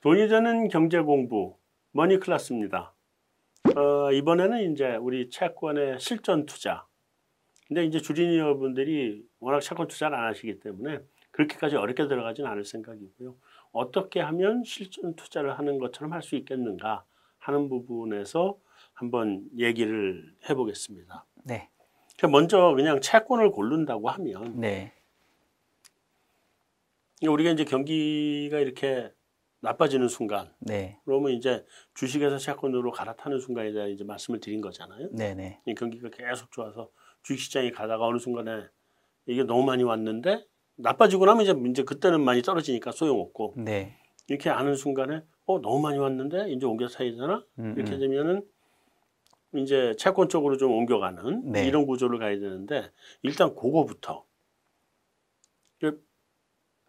돈이 되는 경제 공부 머니 클래스입니다. 어, 이번에는 이제 우리 채권의 실전 투자. 근데 이제 주린이 여러분들이 워낙 채권 투자를 안 하시기 때문에 그렇게까지 어렵게 들어가지는 않을 생각이고요. 어떻게 하면 실전 투자를 하는 것처럼 할 수 있겠는가 하는 부분에서 한번 얘기를 해보겠습니다. 네. 먼저 그냥 채권을 고른다고 하면 네. 우리가 이제 경기가 이렇게 나빠지는 순간 네. 그러면 이제 주식에서 채권으로 갈아타는 순간에 대해 이제 말씀을 드린 거잖아요. 네, 네. 이 경기가 계속 좋아서 주식시장이 가다가 어느 순간에 이게 너무 많이 왔는데 나빠지고 나면 이제 이제 그때는 많이 떨어지니까 소용없고 네. 이렇게 하는 순간에 어 너무 많이 왔는데 이제 옮겨 사야 되나 음, 이렇게 음. 되면은 이제 채권 쪽으로 좀 옮겨가는 네. 이런 구조를 가야 되는데 일단 그거부터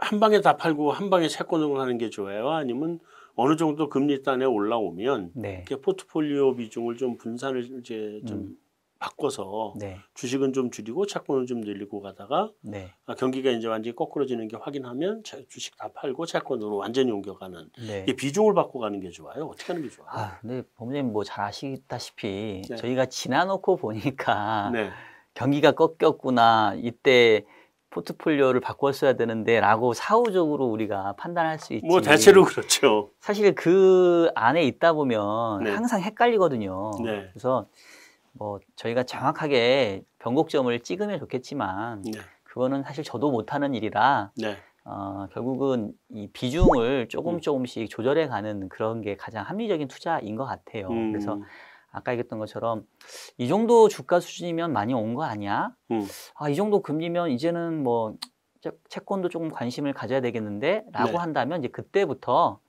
한 방에 다 팔고 한 방에 채권으로 하는 게 좋아요 아니면 어느 정도 금리 단에 올라오면 네. 이렇게 포트폴리오 비중을 좀 분산을 이제 좀 음. 바꿔서 네. 주식은 좀 줄이고 채권은 좀 늘리고 가다가 네. 아, 경기가 이제 완전히 거꾸로지는 게 확인하면 채- 주식 다 팔고 채권으로 완전히 옮겨가는 네. 이게 비중을 바꿔가는 게 좋아요. 어떻게 하는 게 좋아요? 아, 근데 법무님 뭐 잘 아시다시피 네. 저희가 지나놓고 보니까 네, 경기가 꺾였구나 이때 포트폴리오를 바꿨어야 되는데라고 사후적으로 우리가 판단할 수 있지. 뭐 대체로 그렇죠. 사실 그 안에 있다 보면 네. 항상 헷갈리거든요. 네. 그래서 뭐 저희가 정확하게 변곡점을 찍으면 좋겠지만 네, 그거는 사실 저도 못하는 일이라 네, 어, 결국은 이 비중을 조금 음. 조금씩 조절해 가는 그런 게 가장 합리적인 투자인 것 같아요. 음, 그래서 아까 얘기했던 것처럼 이 정도 주가 수준이면 많이 온 거 아니야? 음. 아, 이 정도 금리면 이제는 뭐 채- 채권도 조금 관심을 가져야 되겠는데 라고 네. 한다면 이제 그때부터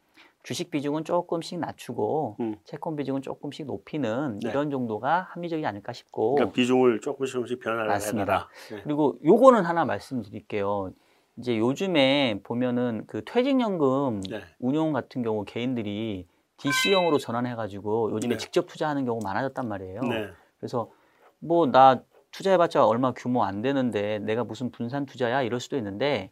주식 비중은 조금씩 낮추고 음. 채권 비중은 조금씩 높이는 네. 이런 정도가 합리적이 않을까 싶고 그러니까 비중을 조금씩 조금씩 변화를. 해라. 네. 그리고 요거는 하나 말씀드릴게요. 이제 요즘에 보면은 그 퇴직연금 네. 운용 같은 경우 개인들이 DC형으로 전환해가지고 요즘에 네. 직접 투자하는 경우 많아졌단 말이에요. 네. 그래서 뭐 나 투자해봤자 얼마 규모 안 되는데 내가 무슨 분산 투자야 이럴 수도 있는데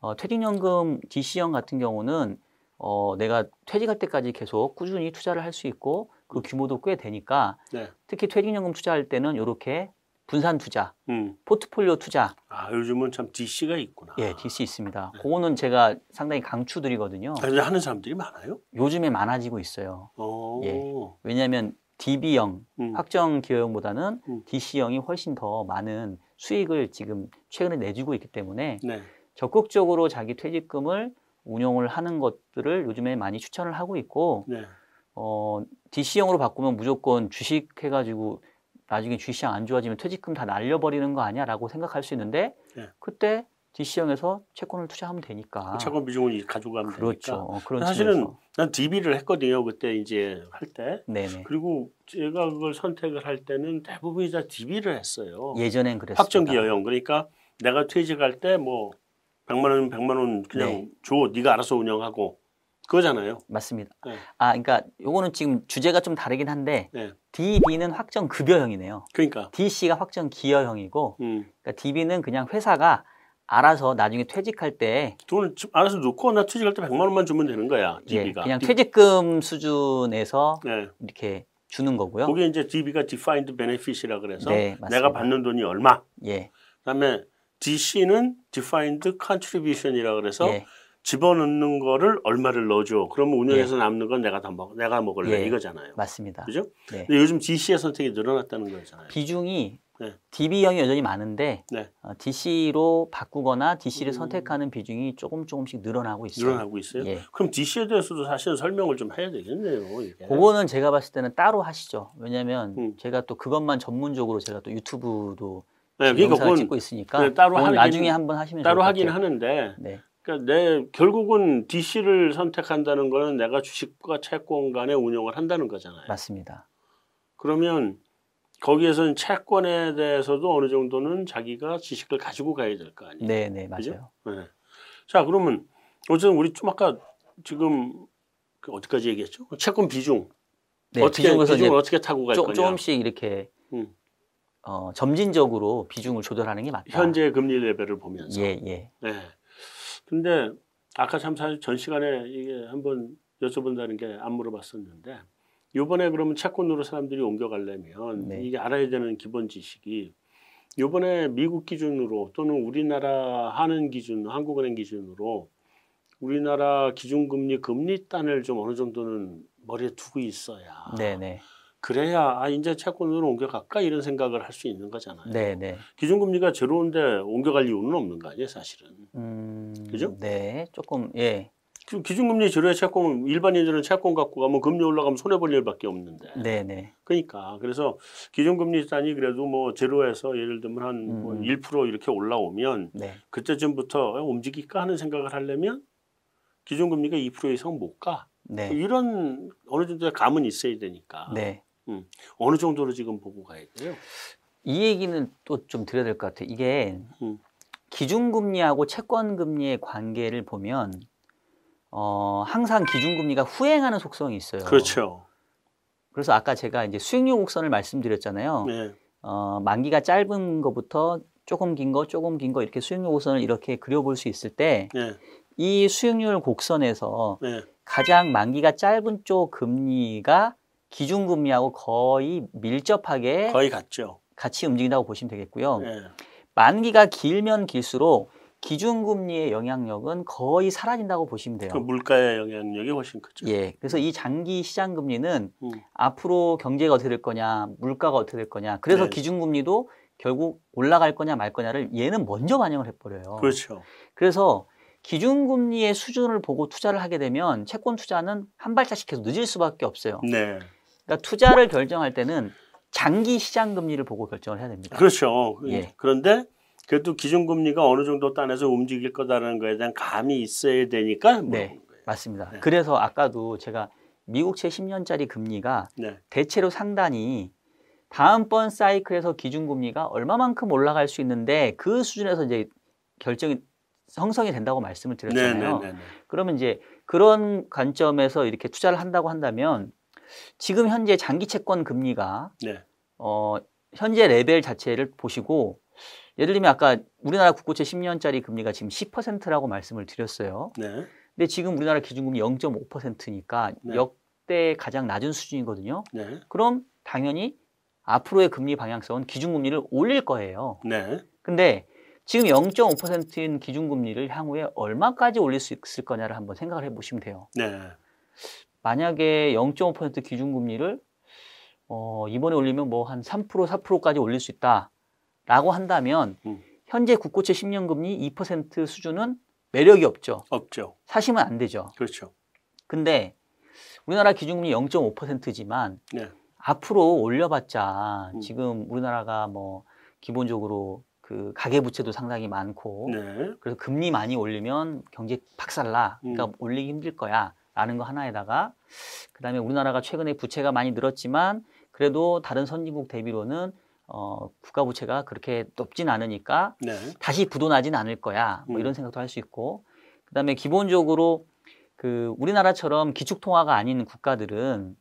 어, 퇴직연금 DC형 같은 경우는 어, 내가 퇴직할 때까지 계속 꾸준히 투자를 할 수 있고 그 규모도 꽤 되니까 네. 특히 퇴직연금 투자할 때는 이렇게 분산 투자, 음. 포트폴리오 투자 아 요즘은 참 DC가 있구나. 예, DC 있습니다. 네. 그거는 제가 상당히 강추드리거든요. 아, 근데 하는 사람들이 많아요? 요즘에 많아지고 있어요. 어. 예. 왜냐하면 DB형, 음. 확정 기여형보다는 음. DC형이 훨씬 더 많은 수익을 지금 최근에 내주고 있기 때문에 네. 적극적으로 자기 퇴직금을 운용을 하는 것들을 요즘에 많이 추천을 하고 있고 네. 어, DC형으로 바꾸면 무조건 주식 해가지고 나중에 주식시장 안 좋아지면 퇴직금 다 날려버리는 거 아니야 라고 생각할 수 있는데 네. 그때 DC형에서 채권을 투자하면 되니까 채권 비중을 가져가면 그렇죠. 되니까. 어, 그런 사실은 측면에서. 난 DB를 했거든요. 그때 이제 할 때. 네네. 그리고 제가 그걸 선택을 할 때는 대부분이 다 DB를 했어요. 예전엔 그랬습니다. 확정기 여형. 그러니까 내가 퇴직할 때 뭐 100만 원, 100만 원 그냥 네. 줘. 네가 알아서 운영하고. 그거잖아요. 맞습니다. 네. 아, 그러니까 요거는 지금 주제가 좀 다르긴 한데 네. DB는 확정 급여형이네요. 그러니까. DC가 확정 기여형이고, 음. 그러니까 DB는 그냥 회사가 알아서 나중에 퇴직할 때 돈을 좀 알아서 놓고 나 퇴직할 때 100만 원만 주면 되는 거야. 예, DB가. 그냥 퇴직금 수준에서 네. 이렇게 주는 거고요. 그게 이제 DB가 defined benefit이라 그래서 네. 내가 받는 돈이 얼마. 예, 그다음에 DC는 defined contribution이라 그래서 예, 집어넣는 거를 얼마를 넣어줘. 그러면 운영해서 남는 건 내가 다 먹, 내가 먹을래 예. 이거잖아요. 맞습니다. 그죠? 네. 근데 요즘 DC의 선택이 늘어났다는 거잖아요. 비중이 네. DB형이 여전히 많은데 네. 어, DC로 바꾸거나 DC를 음. 선택하는 비중이 조금 조금씩 늘어나고 있어요. 늘어나고 있어요. 예. 그럼 DC에 대해서도 사실은 설명을 좀 해야 되겠네요. 이게. 그거는 제가 봤을 때는 따로 하시죠. 왜냐하면 음. 제가 또 그것만 전문적으로 제가 또 유튜브도 네, 그러니까 영상을 그건 찍고 있으니까 네, 따로 하긴- 나중에 한번 하시면 따로 하긴. 하는데 네, 그러니까 내 결국은 DC를 선택한다는 거는 내가 주식과 채권 간의 운용을 한다는 거잖아요. 맞습니다. 그러면 거기에서는 채권에 대해서도 어느 정도는 자기가 지식을 가지고 가야 될 거 아니에요. 네, 네? 맞아요. 네. 자, 그러면 어쨌든 우리 좀 아까 지금 그 어디까지 얘기했죠? 채권 비중 네, 어떻게 비중을 이제 어떻게 타고 갈 조, 거냐? 조금씩 이렇게 음. 어, 점진적으로 비중을 조절하는 게 맞다. 현재 금리 레벨을 보면서. 예, 예, 네. 근데 아까 참 사실 전 시간에 이게 한번 여쭤본다는 게 안 물어봤었는데 요번에 그러면 채권으로 사람들이 옮겨가려면 네. 이게 알아야 되는 기본 지식이 요번에 미국 기준으로 또는 우리나라 하는 기준, 한국은행 기준으로 우리나라 기준금리 금리 단을 좀 어느 정도는 머리에 두고 있어야 네네. 그래야 아 이제 채권으로 옮겨갈까 이런 생각을 할 수 있는 거잖아요. 네네. 기준금리가 제로인데 옮겨갈 이유는 없는 거 아니에요, 사실은. 음, 그죠? 네, 조금 예, 그 기준금리 제로의 채권 일반인들은 채권 갖고 가면 금리 올라가면 손해 볼 일밖에 없는데. 네네. 그러니까 그래서 기준금리 단이 그래도 뭐 제로에서 예를 들면 한뭐 음. 1% 이렇게 올라오면 네, 그때쯤부터 어, 움직일까 하는 생각을 하려면 기준금리가 2% 이상 못 가. 네, 이런 어느 정도의 감은 있어야 되니까 네. 어느 정도로 지금 보고 가야 돼요. 이 얘기는 또 좀 드려야 될 것 같아요. 이게 음. 기준금리하고 채권금리의 관계를 보면 어, 항상 기준금리가 후행하는 속성이 있어요. 그렇죠. 그래서 아까 제가 이제 수익률 곡선을 말씀드렸잖아요. 네. 어, 만기가 짧은 것부터 조금 긴 거, 조금 긴 거 이렇게 수익률 곡선을 이렇게 그려볼 수 있을 때이 네. 수익률 곡선에서 네. 가장 만기가 짧은 쪽 금리가 기준금리하고 거의 밀접하게 거의 같죠. 같이 움직인다고 보시면 되겠고요. 네. 만기가 길면 길수록 기준금리의 영향력은 거의 사라진다고 보시면 돼요. 그 물가의 영향력이 훨씬 크죠. 예. 그래서 이 장기 시장 금리는 음. 앞으로 경제가 어떻게 될 거냐, 물가가 어떻게 될 거냐. 그래서 네. 기준금리도 결국 올라갈 거냐 말 거냐를 얘는 먼저 반영을 해버려요. 그렇죠. 그래서 기준금리의 수준을 보고 투자를 하게 되면 채권 투자는 한 발짝씩 계속 늦을 수밖에 없어요. 네. 그러니까 투자를 결정할 때는 장기 시장 금리를 보고 결정을 해야 됩니다. 그렇죠. 예. 그런데 그래도 기준금리가 어느 정도 단에서 움직일 거다라는 거에 대한 감이 있어야 되니까 네. 맞습니다. 네. 그래서 아까도 제가 미국 채 10년짜리 금리가 네. 대체로 상단이 다음번 사이클에서 기준금리가 얼마만큼 올라갈 수 있는데 그 수준에서 이제 결정이 형성이 된다고 말씀을 네, 드렸잖아요. 네, 네, 네. 그러면 이제 그런 관점에서 이렇게 투자를 한다고 한다면 지금 현재 장기 채권 금리가 네. 어 현재 레벨 자체를 보시고 예를 들면 아까 우리나라 국고채 10년짜리 금리가 지금 10%라고 말씀을 드렸어요. 네. 근데 지금 우리나라 기준금리 0.5%니까 네. 역대 가장 낮은 수준이거든요. 네. 그럼 당연히 앞으로의 금리 방향성은 기준금리를 올릴 거예요. 네. 근데 지금 0.5%인 기준금리를 향후에 얼마까지 올릴 수 있을 거냐를 한번 생각을 해보시면 돼요. 네. 만약에 0.5% 기준금리를 어, 이번에 올리면 뭐 한 3% 4%까지 올릴 수 있다라고 한다면 음. 현재 국고채 10년 금리 2% 수준은 매력이 없죠. 없죠. 사시면 안 되죠. 그렇죠. 근데 우리나라 기준금리 0.5%지만 네. 앞으로 올려봤자 음. 지금 우리나라가 뭐 기본적으로 그 가계 부채도 상당히 많고 네. 그래서 금리 많이 올리면 경제 박살나 그러니까 음. 올리기 힘들 거야 라는 거 하나에다가 그 다음에 우리나라가 최근에 부채가 많이 늘었지만 그래도 다른 선진국 대비로는 어, 국가 부채가 그렇게 높진 않으니까 네. 다시 부도나진 않을 거야. 뭐 음. 이런 생각도 할 수 있고. 그 다음에 기본적으로 그 우리나라처럼 기축통화가 아닌 국가들은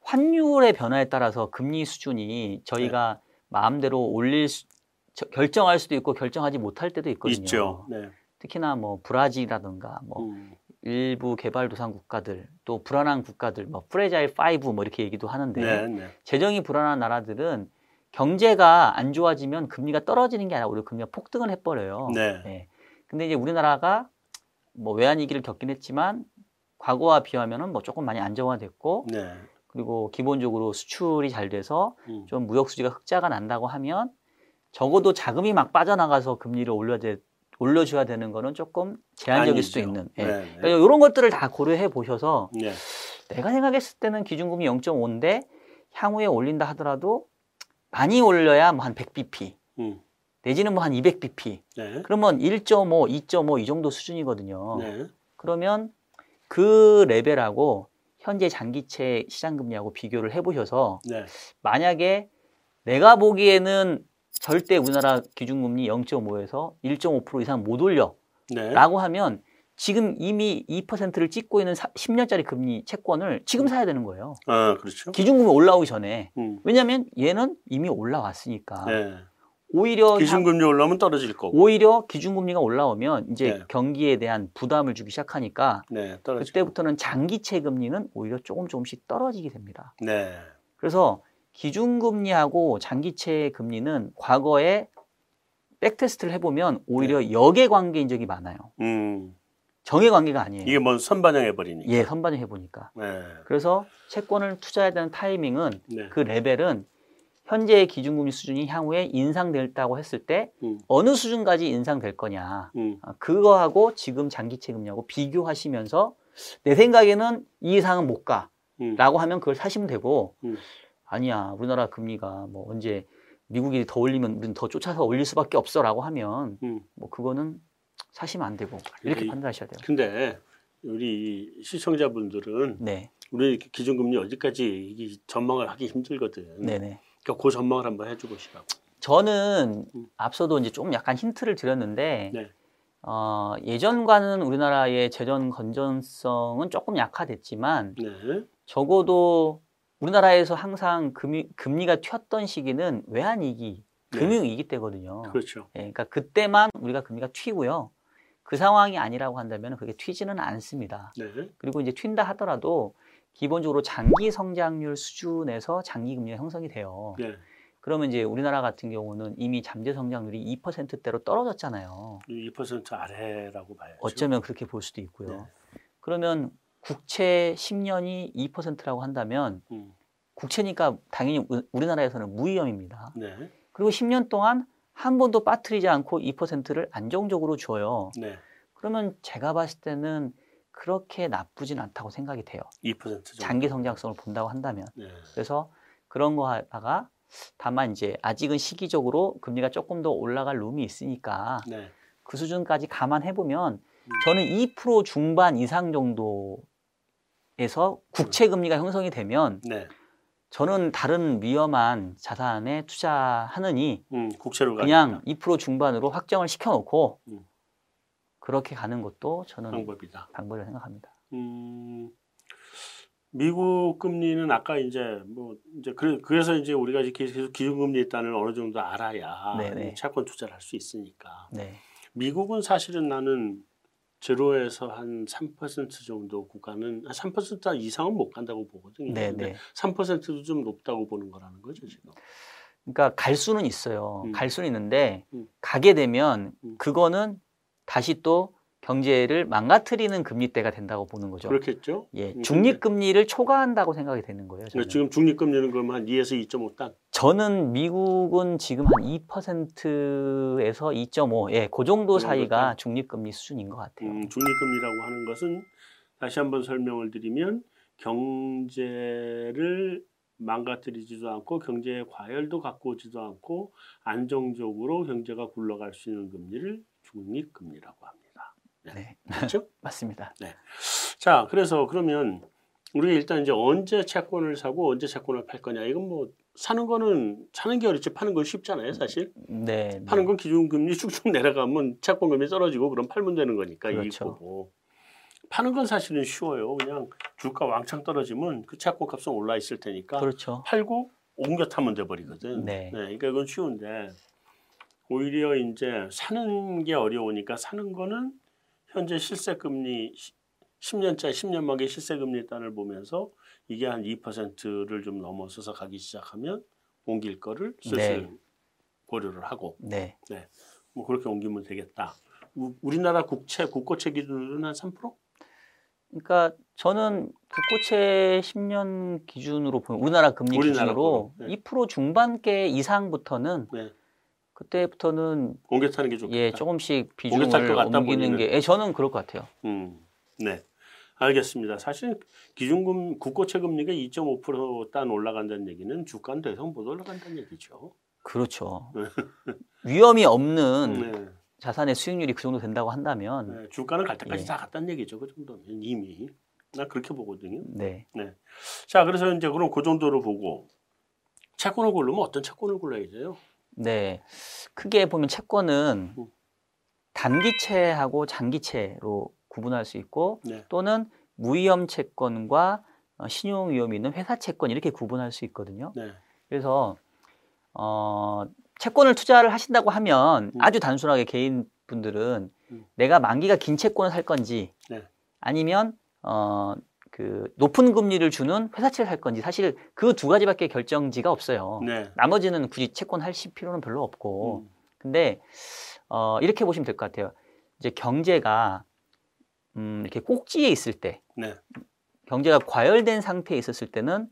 환율의 변화에 따라서 금리 수준이 저희가 마음대로 올릴 수, 저- 결정할 수도 있고 결정하지 못할 때도 있거든요. 있죠. 네. 특히나 뭐 브라질이라든가 뭐 음. 일부 개발도상 국가들 또 불안한 국가들 뭐 fragile 5 뭐 이렇게 얘기도 하는데 네. 네. 재정이 불안한 나라들은 경제가 안 좋아지면 금리가 떨어지는 게 아니라 오히려 금리가 폭등을 해버려요. 네. 네. 근데 이제 우리나라가 뭐 외환 위기를 겪긴 했지만 과거와 비하면은 뭐 조금 많이 안정화됐고 네. 그리고 기본적으로 수출이 잘 돼서 음. 좀 무역 수지가 흑자가 난다고 하면 적어도 자금이 막 빠져나가서 금리를 올려야 돼, 올려줘야 되는 거는 조금 제한적일 수도. 있는. 예. 네. 네. 그러니까 이런 것들을 다 고려해 보셔서 네. 내가 생각했을 때는 기준금리 0.5인데 향후에 올린다 하더라도 많이 올려야 뭐 한 100bp 음. 내지는 뭐 한 200bp 네. 그러면 1.5, 2.5 이 정도 수준이거든요. 네. 그러면 그 레벨하고 현재 장기채 시장금리하고 비교를 해보셔서 네. 만약에 내가 보기에는 절대 우리나라 기준금리 0.5에서 1.5% 이상 못 올려라고 네. 하면 지금 이미 2%를 찍고 있는 10년짜리 금리 채권을 지금 사야 되는 거예요. 아, 그렇죠. 기준금리 올라오기 전에. 음. 왜냐하면 얘는 이미 올라왔으니까. 네. 오히려 향- 기준금리 올라오면 떨어질 거고. 오히려 기준금리가 올라오면 이제 네. 경기에 대한 부담을 주기 시작하니까 네, 그때부터는 장기채 금리는 오히려 조금 조금씩 떨어지게 됩니다. 네. 그래서 기준금리하고 장기채 금리는 과거에 백테스트를 해보면 오히려 역의 관계인 적이 많아요. 음. 정의 관계가 아니에요. 이게 뭔 선반영해 버리니까. 예, 선반영 해 보니까. 네. 그래서 채권을 투자해야 되는 타이밍은 네. 그 레벨은 현재의 기준금리 수준이 향후에 인상될다고 했을 때 음. 어느 수준까지 인상될 거냐. 음. 아, 그거하고 지금 장기채 금리하고 비교하시면서 내 생각에는 이 이상은 못 가. 음. 라고 하면 그걸 사시면 되고 음. 아니야 우리나라 금리가 뭐 언제 미국이 더 올리면 우리는 더 쫓아서 올릴 수밖에 없어라고 하면 음. 뭐 그거는 사시면 안 되고 이렇게 이- 판단하셔야 돼요. 근데 우리 시청자분들은 네, 우리 기준금리 어디까지 전망을 하기 힘들거든. 네, 네. 그러니까 그 전망을 한번 해주고 시라고. 저는 음. 앞서도 이제 조금 약간 힌트를 드렸는데 네. 어, 예전과는 우리나라의 재정 건전성은 조금 약화됐지만 네. 적어도 우리나라에서 항상 금리, 금리가 튀었던 시기는 외환위기, 네. 금융위기 때거든요. 그렇죠. 예, 그러니까 그때만 우리가 금리가 튀고요. 그 상황이 아니라고 한다면 그게 튀지는 않습니다. 네. 그리고 이제 튄다 하더라도 기본적으로 장기 성장률 수준에서 장기 금리가 형성이 돼요. 네. 그러면 이제 우리나라 같은 경우는 이미 잠재 성장률이 2%대로 떨어졌잖아요. 2% 아래라고 봐야죠. 어쩌면 그렇게 볼 수도 있고요. 네. 그러면 국채 10년이 2%라고 한다면 음. 국채니까 당연히 우- 우리나라에서는 무위험입니다. 네. 그리고 10년 동안 한 번도 빠뜨리지 않고 2%를 안정적으로 줘요. 네. 그러면 제가 봤을 때는 그렇게 나쁘진 않다고 생각이 돼요. 2% 정도. 장기 성장성을 본다고 한다면. 네. 그래서 그런 거 하다가 다만 이제 아직은 시기적으로 금리가 조금 더 올라갈 룸이 있으니까 네. 그 수준까지 감안해 보면 음. 저는 2% 중반 이상 정도 에서 국채 금리가 형성이 되면 네. 저는 다른 위험한 자산에 투자하느니 음, 국채로 가니까. 그냥 2% 중반으로 확정을 시켜놓고 음. 그렇게 가는 것도 저는 방법이다. 방법이라고 생각합니다. 음, 미국 금리는 아까 이제 뭐 이제 그래, 그래서 이제 우리가 이제 계속 기준금리 일단을 어느 정도 알아야 네네. 이 채권 투자를 할 수 있으니까. 네, 미국은 사실은 나는 제로에서 한 3% 정도 구간은 한3% 이상은 못 간다고 보거든요. 네, 근데 네. 3%도 좀 높다고 보는 거라는 거죠 지금. 그러니까 갈 수는 있어요. 음. 갈 수는 있는데 음. 가게 되면 음. 그거는 다시 또 경제를 망가뜨리는 금리대가 된다고 보는 거죠. 그렇겠죠. 예, 음, 중립 금리를 초과한다고 생각이 되는 거예요. 저는. 지금 중립금리는 그러면 한 2에서 2.5단. 저는 미국은 지금 한 2%에서 2.5, 예, 그 정도 그 정도 사이가 단. 중립 금리 수준인 것 같아요. 음, 중립금리라고 하는 것은 다시 한번 설명을 드리면 경제를 망가뜨리지도 않고 경제의 과열도 갖고 오지도 않고 안정적으로 경제가 굴러갈 수 있는 금리를 중립금리라고 합니다. 네, 그렇죠? 맞습니다. 자, 그래서 그러면 우리가 일단 이제 언제 채권을 사고 언제 채권을 팔 거냐 이건 뭐 사는 거는 사는 게 어렵지 파는 건 쉽잖아요, 사실. 네, 네. 파는 건 기준금리 쭉쭉 내려가면 채권금리 떨어지고 그럼 팔면 되는 거니까 그렇죠. 이익 보고 파는 건 사실은 쉬워요. 그냥 주가 왕창 떨어지면 그 채권 값은 올라 있을 테니까 그렇죠. 팔고 옮겨 타면 돼 버리거든. 네. 그러니까 이건 쉬운데 오히려 이제 사는 게 어려우니까 사는 거는 현재 실세 금리 10년짜리 10년 만기 실세 금리 단을 보면서 이게 한 2%를 좀 넘어서서 가기 시작하면 옮길 거를 슬슬 네. 고려를 하고 네, 뭐 그렇게 옮기면 되겠다. 우, 우리나라 국채 국고채 기준으로는 한 3%? 그러니까 저는 국고채 10년 기준으로 보면 우리나라 금리 우리나라 기준으로 네. 2% 중반대 이상부터는 네. 그때부터는 옮겨 타는 게 좋겠다. 예 조금씩 비중을 옮기는. 게 예, 저는 그럴 것 같아요. 음, 네. 알겠습니다. 사실 기준금 국고채 금리가 2.5%단 올라간다는 얘기는 주가는 못 올라간다는 얘기죠. 그렇죠. 위험이 없는 네. 자산의 수익률이 그 정도 된다고 한다면 네, 주가는 갈 때까지 예. 다 갔다는 얘기죠. 그 정도면 이미. 나 그렇게 보거든요. 네. 자, 그래서 이제 그럼 그 정도로 보고 채권을 고르면 어떤 채권을 골라야 돼요? 네. 크게 보면 채권은 음. 단기채하고 장기채로 구분할 수 있고 네. 또는 무위험 채권과 어, 신용 위험이 있는 회사 채권 이렇게 구분할 수 있거든요. 네. 그래서 어, 채권을 투자를 하신다고 하면 음. 아주 단순하게 개인 분들은 음. 내가 만기가 긴 채권을 살 건지 네. 아니면 어 그 높은 금리를 주는 회사채를 살 건지 사실 그 두 가지밖에 결정지가 없어요. 네. 나머지는 굳이 채권 할 필요는 별로 없고 음. 근데 어 이렇게 보시면 될 것 같아요. 이제 경제가 음 이렇게 꼭지에 있을 때 네. 경제가 과열된 상태에 있었을 때는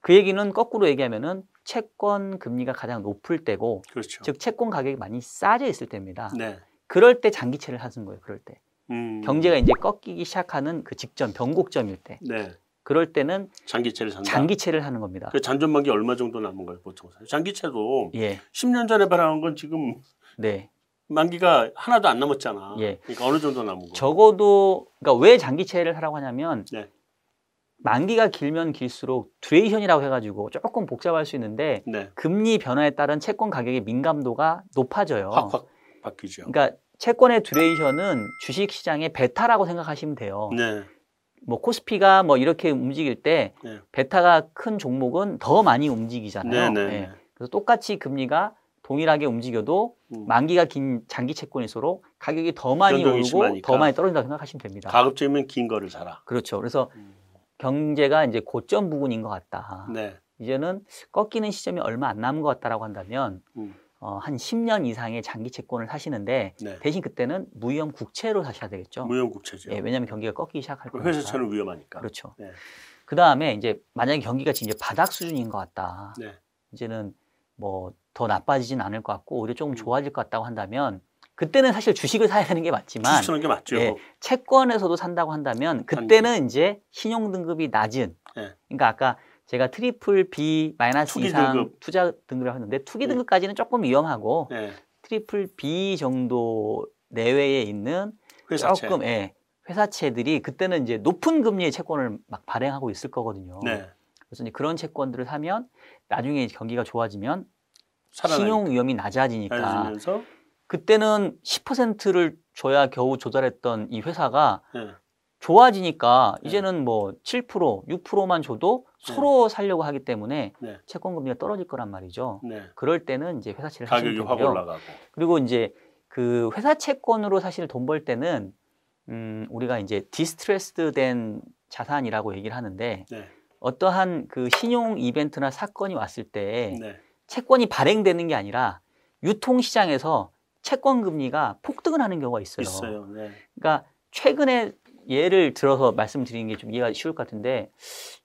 그 얘기는 거꾸로 얘기하면은 채권 금리가 가장 높을 때고 그렇죠. 즉 채권 가격이 많이 싸져 있을 때입니다. 네. 그럴 때 장기채를 하는 거예요. 그럴 때 음. 경제가 이제 꺾이기 시작하는 그 직전 변곡점일 때 네. 그럴 때는 장기채를 산다. 장기채를 하는 겁니다. 그 잔존만기 얼마 정도 남은 거예요, 보통? 장기채도 예, 10년 전에 발행한 건 지금 네. 만기가 하나도 안 남았잖아. 예. 그러니까 어느 정도 남은 거? 적어도 그러니까 왜 장기채를 하라고 하냐면 네. 만기가 길면 길수록 duration이라고 해가지고 조금 복잡할 수 있는데 네. 금리 변화에 따른 채권 가격의 민감도가 높아져요. 확확 바뀌죠. 그러니까 채권의 듀레이션은 주식 시장의 베타라고 생각하시면 돼요. 네. 뭐 코스피가 뭐 이렇게 움직일 때 네. 베타가 큰 종목은 더 많이 움직이잖아요. 네, 네, 예. 네. 그래서 똑같이 금리가 동일하게 움직여도 음. 만기가 긴 장기 채권일수록 가격이 더 많이 오르고 심하니까. 더 많이 떨어진다고 생각하시면 됩니다. 가급적이면 긴 거를 사라. 그렇죠. 그래서 음. 경제가 이제 고점 부분인 것 같다. 네. 이제는 꺾이는 시점이 얼마 안 남은 것 같다라고 한다면 음. 어, 한 10년 이상의 장기 채권을 사시는데 네. 대신 그때는 무형 국채로 사셔야 되겠죠. 무형국채죠. 예, 왜냐하면 경기가 꺾이기 시작할 거니까. 회사채는 위험하니까. 그렇죠. 네. 그 다음에 이제 만약에 경기가 이제 바닥 수준인 것 같다. 네. 이제는 뭐 더 나빠지진 않을 것 같고 오히려 조금 음. 좋아질 것 같다고 한다면 그때는 사실 주식을 사야 되는 게 맞지만 추천하는 게 맞죠. 예, 채권에서도 산다고 한다면 그때는 이제 신용 등급이 낮은 네. 그러니까 아까 제가 triple B 마이너스 이상 등급. 투자 등급이라고 했는데 투기 네. 등급까지는 조금 위험하고 네. triple B 정도 내외에 있는 회사채. 조금 예, 회사채들이 그때는 이제 높은 금리의 채권을 막 발행하고 있을 거거든요. 네. 그래서 이제 그런 채권들을 사면 나중에 경기가 좋아지면 살아나니까. 신용 위험이 낮아지니까 낮아지면서 그때는 10%를 줘야 겨우 조달했던 이 회사가 네. 좋아지니까 네. 이제는 뭐 7%, 6%만 줘도 서로 살려고 하기 때문에 네. 채권 금리가 떨어질 거란 말이죠. 네. 그럴 때는 이제 회사채를 가격이 확. 올라가고. 그리고 이제 그 회사 채권으로 사실 돈 벌 때는 음 우리가 이제 디스트레스된 자산이라고 얘기를 하는데 네. 어떠한 그 신용 이벤트나 사건이 왔을 때 네. 채권이 발행되는 게 아니라 유통 시장에서 채권 금리가 폭등을 하는 경우가 있어요. 있어요. 네. 그러니까 최근에 예를 들어서 말씀드리는 게 좀 이해가 쉬울 것 같은데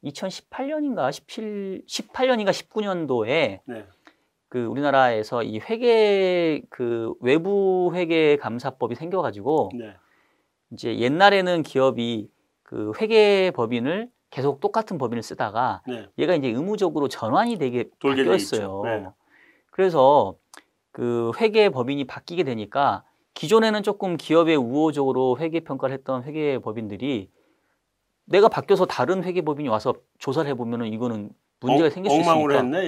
2018년인가 17 18년인가 19년도에 네. 그 우리나라에서 이 회계 그 외부 회계 감사법이 생겨 가지고 네. 이제 옛날에는 기업이 그 회계 법인을 계속 똑같은 법인을 쓰다가 네. 얘가 이제 의무적으로 전환이 되게 바뀌었어요. 네. 그래서 그 회계 법인이 바뀌게 되니까 기존에는 조금 기업에 우호적으로 회계 평가를 했던 회계 법인들이 내가 바뀌어서 다른 회계 법인이 와서 조사를 해보면은 이거는 문제가 엉- 생길 수 엉망으로 있으니까 했네.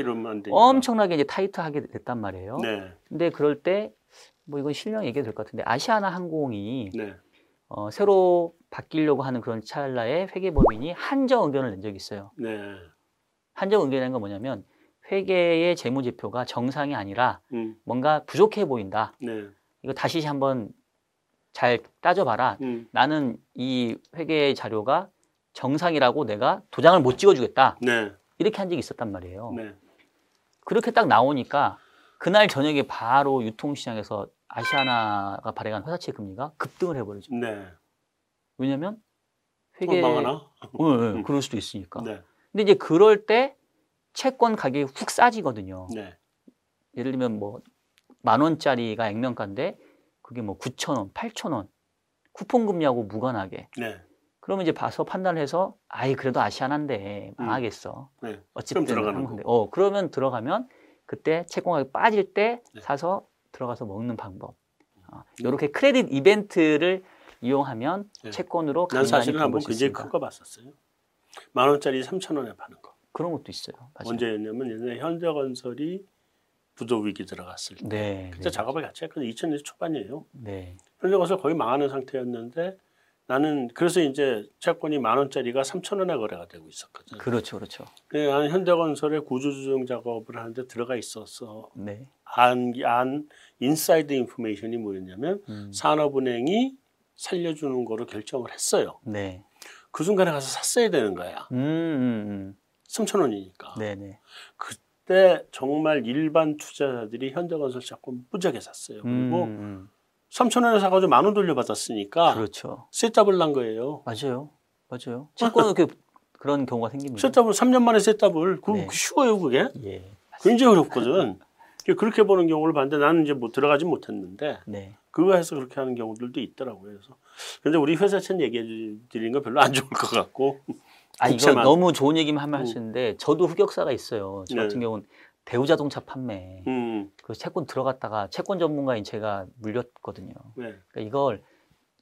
엄청나게 이제 타이트하게 됐단 말이에요. 네. 근데 그럴 때 뭐 이건 실명 얘기해도 될 것 같은데 아시아나 항공이 네. 어, 새로 바뀌려고 하는 그런 찰나에 회계법인이 한정 의견을 낸 적이 있어요. 네. 한정 의견이라는 건 뭐냐면 회계의 재무제표가 정상이 아니라 음. 뭔가 부족해 보인다. 네. 이거 다시 한번 잘 따져봐라. 음. 나는 이 회계 자료가 정상이라고 내가 도장을 못 찍어주겠다. 네. 이렇게 한 적이 있었단 말이에요. 네. 그렇게 딱 나오니까 그날 저녁에 바로 유통시장에서 아시아나가 발행한 회사채 금리가 급등을 해버리죠. 네. 왜냐하면 회계 망하나? 어, 예, 그럴 수도 있으니까. 네. 근데 이제 그럴 때 채권 가격이 훅 싸지거든요. 네. 예를 들면 뭐 만 원짜리가 액면가인데 그게 뭐 9천 원, 8천 원 쿠폰 금리하고 무관하게. 네. 그러면 이제 봐서 판단을 해서 아이 그래도 아시아나인데 망하겠어. 네. 어쨌든 그럼 들어가는 한건데. 어 그러면 들어가면 그때 채권 가격 빠질 때 네. 사서 들어가서 먹는 방법. 어, 이렇게 크레딧 이벤트를 이용하면 네. 채권으로 난 사실은 한번 굉장히 있습니다. 큰거 봤었어요. 만 원짜리 3천 원에 파는 거. 그런 것도 있어요. 맞아요. 언제였냐면 옛날에 현대건설이 부도 위기 들어갔을 때. 네. 그때 네. 작업을 같이 했거든요. 2000년 초반이에요. 네. 현대건설 거의 망하는 상태였는데 나는 그래서 이제 채권이 만 원짜리가 3천 원에 거래가 되고 있었거든. 그렇죠, 그렇죠. 그 나는 현대건설의 구조조정 작업을 하는데 들어가 있었어. 네. 안, 안 inside information이 뭐였냐면 음. 산업은행이 살려주는 거로 결정을 했어요. 네. 그 순간에 가서 샀어야 되는 거야. 음, 음, 3천 원이니까. 음. 네, 네. 그때 정말 일반 투자자들이 현대건설 채권 무지하게 샀어요. 그리고 음, 음. 3천 원에 사가지고 만 원 돌려받았으니까 그렇죠. 셋더블 난 거예요. 맞아요. 맞아요. 채권은 그 그런 경우가 생깁니다. 셋더블 3년 만에 셋더블. 그 네. 쉬워요 그게. 예. 굉장히 어렵거든. 그렇게 보는 경우를 봤는데 나는 이제 뭐 들어가지 못했는데 네. 그거 해서 그렇게 하는 경우들도 있더라고요. 그래서 근데 우리 회사 chen 얘기해 드리는 건 별로 안 좋을 것 같고. 아 이거. 너무 좋은 얘기만 하면 음. 있는데 저도 흑역사가 있어요. 저 네. 같은 경우는 대우자동차 판매 음, 그 채권 들어갔다가 채권 전문가인 제가 물렸거든요. 네. 그러니까 이걸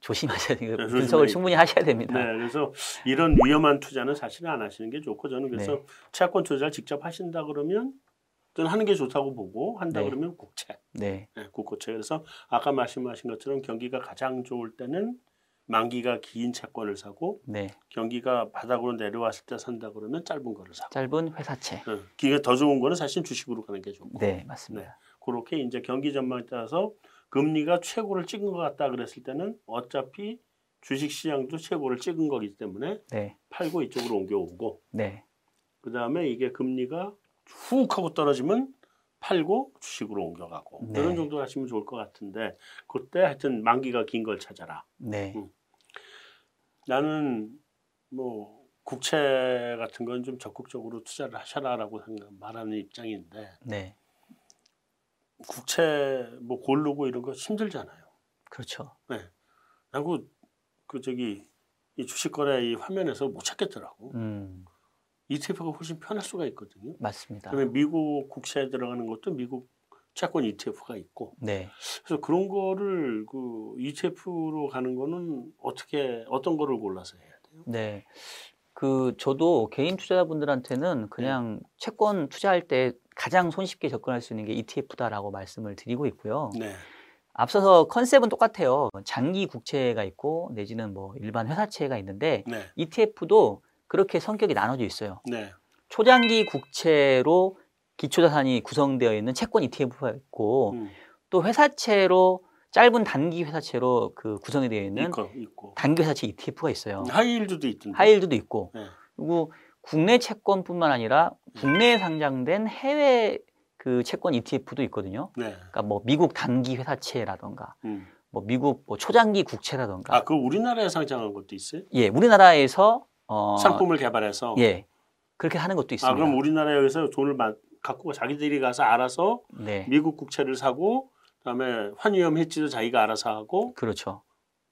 조심하셔야 돼요. 네, 분석을. 충분히 하셔야 됩니다. 네, 그래서 이런 위험한 투자는 사실은 안 하시는 게 좋고 저는 그래서 네. 채권 투자를 직접 하신다 그러면 저는 하는 게 좋다고 보고 한다 네. 그러면 국채, 네. 네, 국고채. 그래서 아까 말씀하신 것처럼 경기가 가장 좋을 때는 만기가 긴 채권을 사고 네. 경기가 바닥으로 내려왔을 때 산다 그러면 짧은 거를 사고. 짧은 회사채. 네, 기가 더 좋은 거는 사실 주식으로 가는 게 좋고. 네, 맞습니다. 그렇게 이제 경기 전망에 따라서 금리가 최고를 찍은 것 같다 그랬을 때는 어차피 주식 시장도 최고를 찍은 거기 때문에 네. 팔고 이쪽으로 옮겨오고 네. 그 다음에 이게 금리가 훅 하고 떨어지면 팔고 주식으로 옮겨가고 네. 이런 정도 하시면 좋을 것 같은데 그때 하여튼 만기가 긴 걸 찾아라. 네. 음. 나는 뭐 국채 같은 건 좀 적극적으로 투자를 하셔라라고 생각- 말하는 입장인데 네. 국채 뭐 고르고 이런 거 힘들잖아요. 그렇죠. 나고 그 저기 이 주식 거래 이 화면에서 못 찾겠더라고. 음. ETF가 훨씬 편할 수가 있거든요. 맞습니다. 그다음에 미국 국채에 들어가는 것도 미국 채권 ETF가 있고 네. 그래서 그런 거를 그 ETF로 가는 거는 어떻게 어떤 거를 골라서 해야 돼요? 네. 그 저도 개인 투자자분들한테는 그냥 채권 투자할 때 가장 손쉽게 접근할 수 있는 게 ETF다라고 말씀을 드리고 있고요. 네, 앞서서 컨셉은 똑같아요. 장기 국채가 있고 내지는 뭐 일반 회사채가 있는데 네, ETF도 그렇게 성격이 나눠져 있어요. 네, 초장기 국채로 기초자산이 구성되어 있는 채권 ETF가 있고 음, 또 회사채로 짧은 단기 회사채로 그 구성이 되어 있는 있고 있고 단기 회사채 ETF가 있어요. 하이힐드도 있던데. 하이힐드도 있고 네. 그리고 국내 채권뿐만 아니라 국내에 상장된 해외 그 채권 ETF도 있거든요. 네, 그러니까 뭐 미국 단기 회사채라던가 음. 뭐 미국 뭐 초장기 국채라던가 아, 그 우리나라에 상장한 것도 있어요? 예 우리나라에서 어 상품을 개발해서. 예 그렇게 하는 것도 있습니다. 아, 그럼 우리나라에 여기서 돈을 마- 갖고 자기들이 가서 알아서 네 미국 국채를 사고 그다음에 환위험 해지도 자기가 알아서 하고 그렇죠.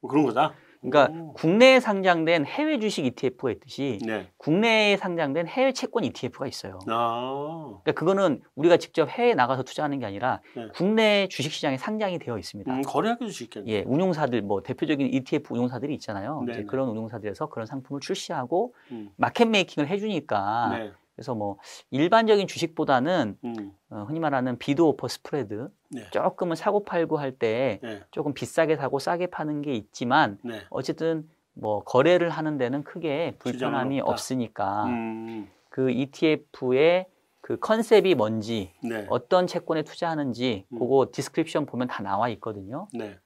뭐 그런 거다. 그러니까 오. 국내에 상장된 해외 주식 ETF가 있듯이 네. 국내에 상장된 해외 채권 ETF가 있어요. 아, 그러니까 그거는 우리가 직접 해외에 나가서 투자하는 게 아니라 네. 국내 주식 시장에 상장이 되어 있습니다. 음, 거래하기도 쉽겠네. 예, 운용사들 뭐 대표적인 ETF 운용사들이 있잖아요. 그런 운용사들에서 그런 상품을 출시하고 음, market making을 해주니까 네, 그래서 뭐 일반적인 주식보다는 음, 어, 흔히 말하는 bid offer spread 네, 조금은 사고 팔고 할때 네, 조금 비싸게 사고 싸게 파는 게 있지만 네. 어쨌든 뭐 거래를 하는 데는 크게 불편함이. 없으니까 음, 그 ETF의 그 컨셉이 뭔지 네, 어떤 채권에 투자하는지 음. 그거 description 보면 다 나와 있거든요. 네,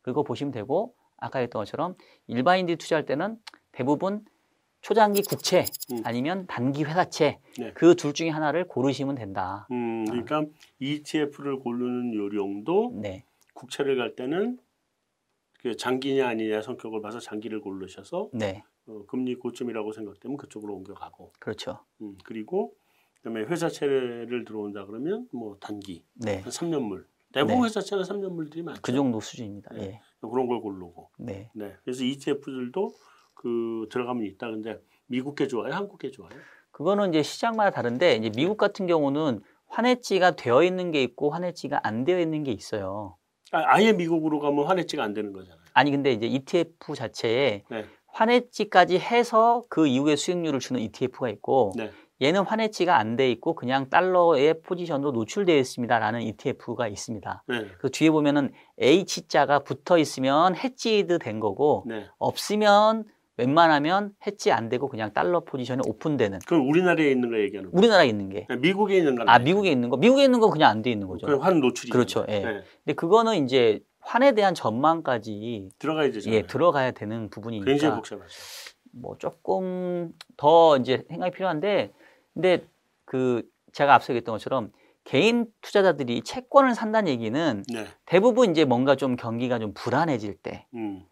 그거 보시면 되고 아까 했던 것처럼 일반인들이 투자할 때는 대부분 초장기 국채 음. 아니면 단기 회사채 네. 그둘 중에 하나를 고르시면 된다. 음, 그러니까 ETF를 고르는 요령도 네, 국채를 갈 때는 그 장기냐 아니냐 성격을 봐서 장기를 고르셔서 네, 어, 금리 고점이라고 생각되면 그쪽으로 옮겨가고, 그렇죠. 음, 그리고 그다음에 회사채를 들어온다 그러면 뭐 단기 네, 한 3년물 대부분 네. 회사채는 3년물들이 많죠. 그 정도 수준입니다. 네. 예, 그런 걸 고르고, 네. 네, 그래서 ETF들도 그 들어가면 있다. 근데 미국 게 좋아요, 한국 게 좋아요? 그거는 이제 시장마다 다른데 이제 미국 같은 경우는 환해지가 되어 있는 게 있고 환해지가 안 되어 있는 게 있어요. 아, 아예 미국으로 가면 환해지가 안 되는 거잖아요. 아니 근데 이제 ETF 자체에 네. 환해지까지 해서 그 이후에 수익률을 주는 ETF가 있고 네. 얘는 환해치가 안 돼 있고 그냥 달러의 포지션으로 노출되어 있습니다라는 ETF가 있습니다. 네. 그 뒤에 보면은 H자가 붙어 있으면 해지드 된 거고 네. 없으면 웬만하면 해지 안 되고 그냥 달러 포지션이 오픈되는 그럼 우리나라에 있는 거 얘기하는 거예요. 우리나라에 있는 게. 네, 미국에 있는 거 아, 미국에 있는 거? 미국에 있는 건 그냥 안 돼 있는 거죠. 그환 노출이 그렇죠, 예. 네. 근데 그거는 이제 환에 대한 전망까지 들어가야 되잖아요. 예, 들어가야 되는 굉장히 부분이니까 복잡하죠. 뭐 조금 더 이제 생각이 필요한데 근데 그 제가 앞서 얘기했던 것처럼 개인 투자자들이 채권을 산다는 얘기는 네. 대부분 이제 뭔가 좀 경기가 좀 불안해질 때 음.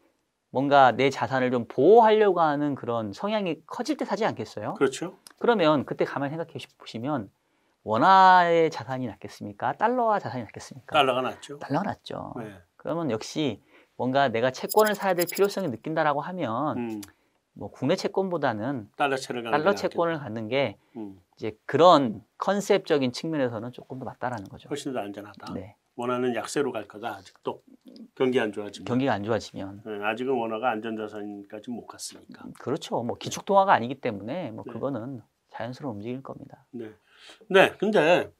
뭔가 내 자산을 좀 보호하려고 하는 그런 성향이 커질 때 사지 않겠어요? 그렇죠. 그러면 그때 가만히 생각해 보시면 원화의 자산이 낫겠습니까? 달러화 자산이 낫겠습니까? 달러가 낫죠. 달러가 낫죠. 네. 그러면 역시 뭔가 내가 채권을 사야 될 필요성을 느낀다라고 하면 음. 뭐 국내 채권보다는 달러 게 채권을 갖는 게. 음. 이제 그런 컨셉적인 측면에서는 조금 더 맞다라는 거죠. 훨씬 더 안전하다. 네. 원화는 약세로 갈 거다. 아직도 경기 안 좋아지면. 경기가 안 좋아지면 네, 아직은 원화가 안전자산까지 못 갔으니까. 그렇죠. 뭐 기축 통화가 아니기 때문에 뭐 네. 그거는 자연스러워 움직일 겁니다. 네. 네. 근데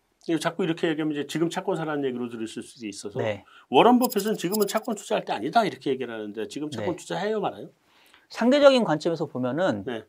자꾸 이렇게 얘기하면 이제 지금 채권 사라는 얘기로 들으실 수도 있어서 네. 워런 버핏은 지금은 채권 투자할 때 아니다 이렇게 얘기를 하는데 지금 채권 네. 투자해요 말아요? 상대적인 관점에서 보면은 네.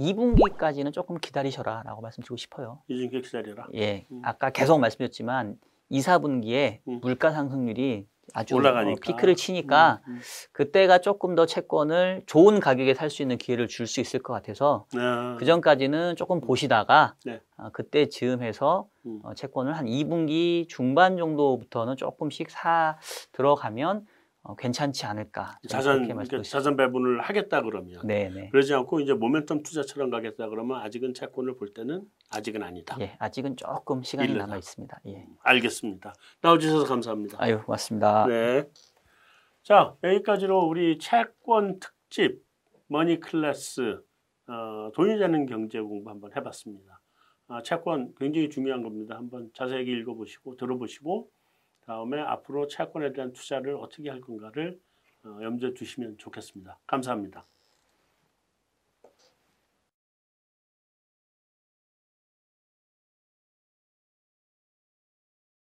2분기까지는 조금 기다리셔라라고 말씀드리고 싶어요. 이준께 기다려라. 예, 음. 아까 계속 말씀드렸지만 2, 4분기에 음. 물가 상승률이 아주 올라가니까. 어, 피크를 치니까 음, 그때가 조금 더 채권을 좋은 가격에 살 수 있는 기회를 줄 수 있을 것 같아서 음. 아, 그 전까지는 조금 보시다가 네. 어, 그때 즈음해서 음. 어, 채권을 한 2분기 중반 정도부터는 조금씩 사 들어가면 어, 괜찮지 않을까 자산 그러니까 말씀드리고 자산 배분을 하겠다 그러면 네, 네. 그러지 않고 이제 모멘텀 투자처럼 가겠다 그러면 아직은 채권을 볼 때는 아직은 아니다. 예, 아직은 조금 시간이 일르다. 남아 있습니다. 예. 알겠습니다. 나와주셔서 감사합니다. 아유, 고맙습니다. 네. 자 여기까지로 우리 채권 특집 머니 클래스 어, 돈이 되는 경제 공부 한번 해봤습니다. 아, 채권 굉장히 중요한 겁니다. 한번 자세하게 읽어보시고 들어보시고 다음에 앞으로 채권에 대한 투자를 어떻게 할 건가를 어, 염두에 두시면 좋겠습니다. 감사합니다.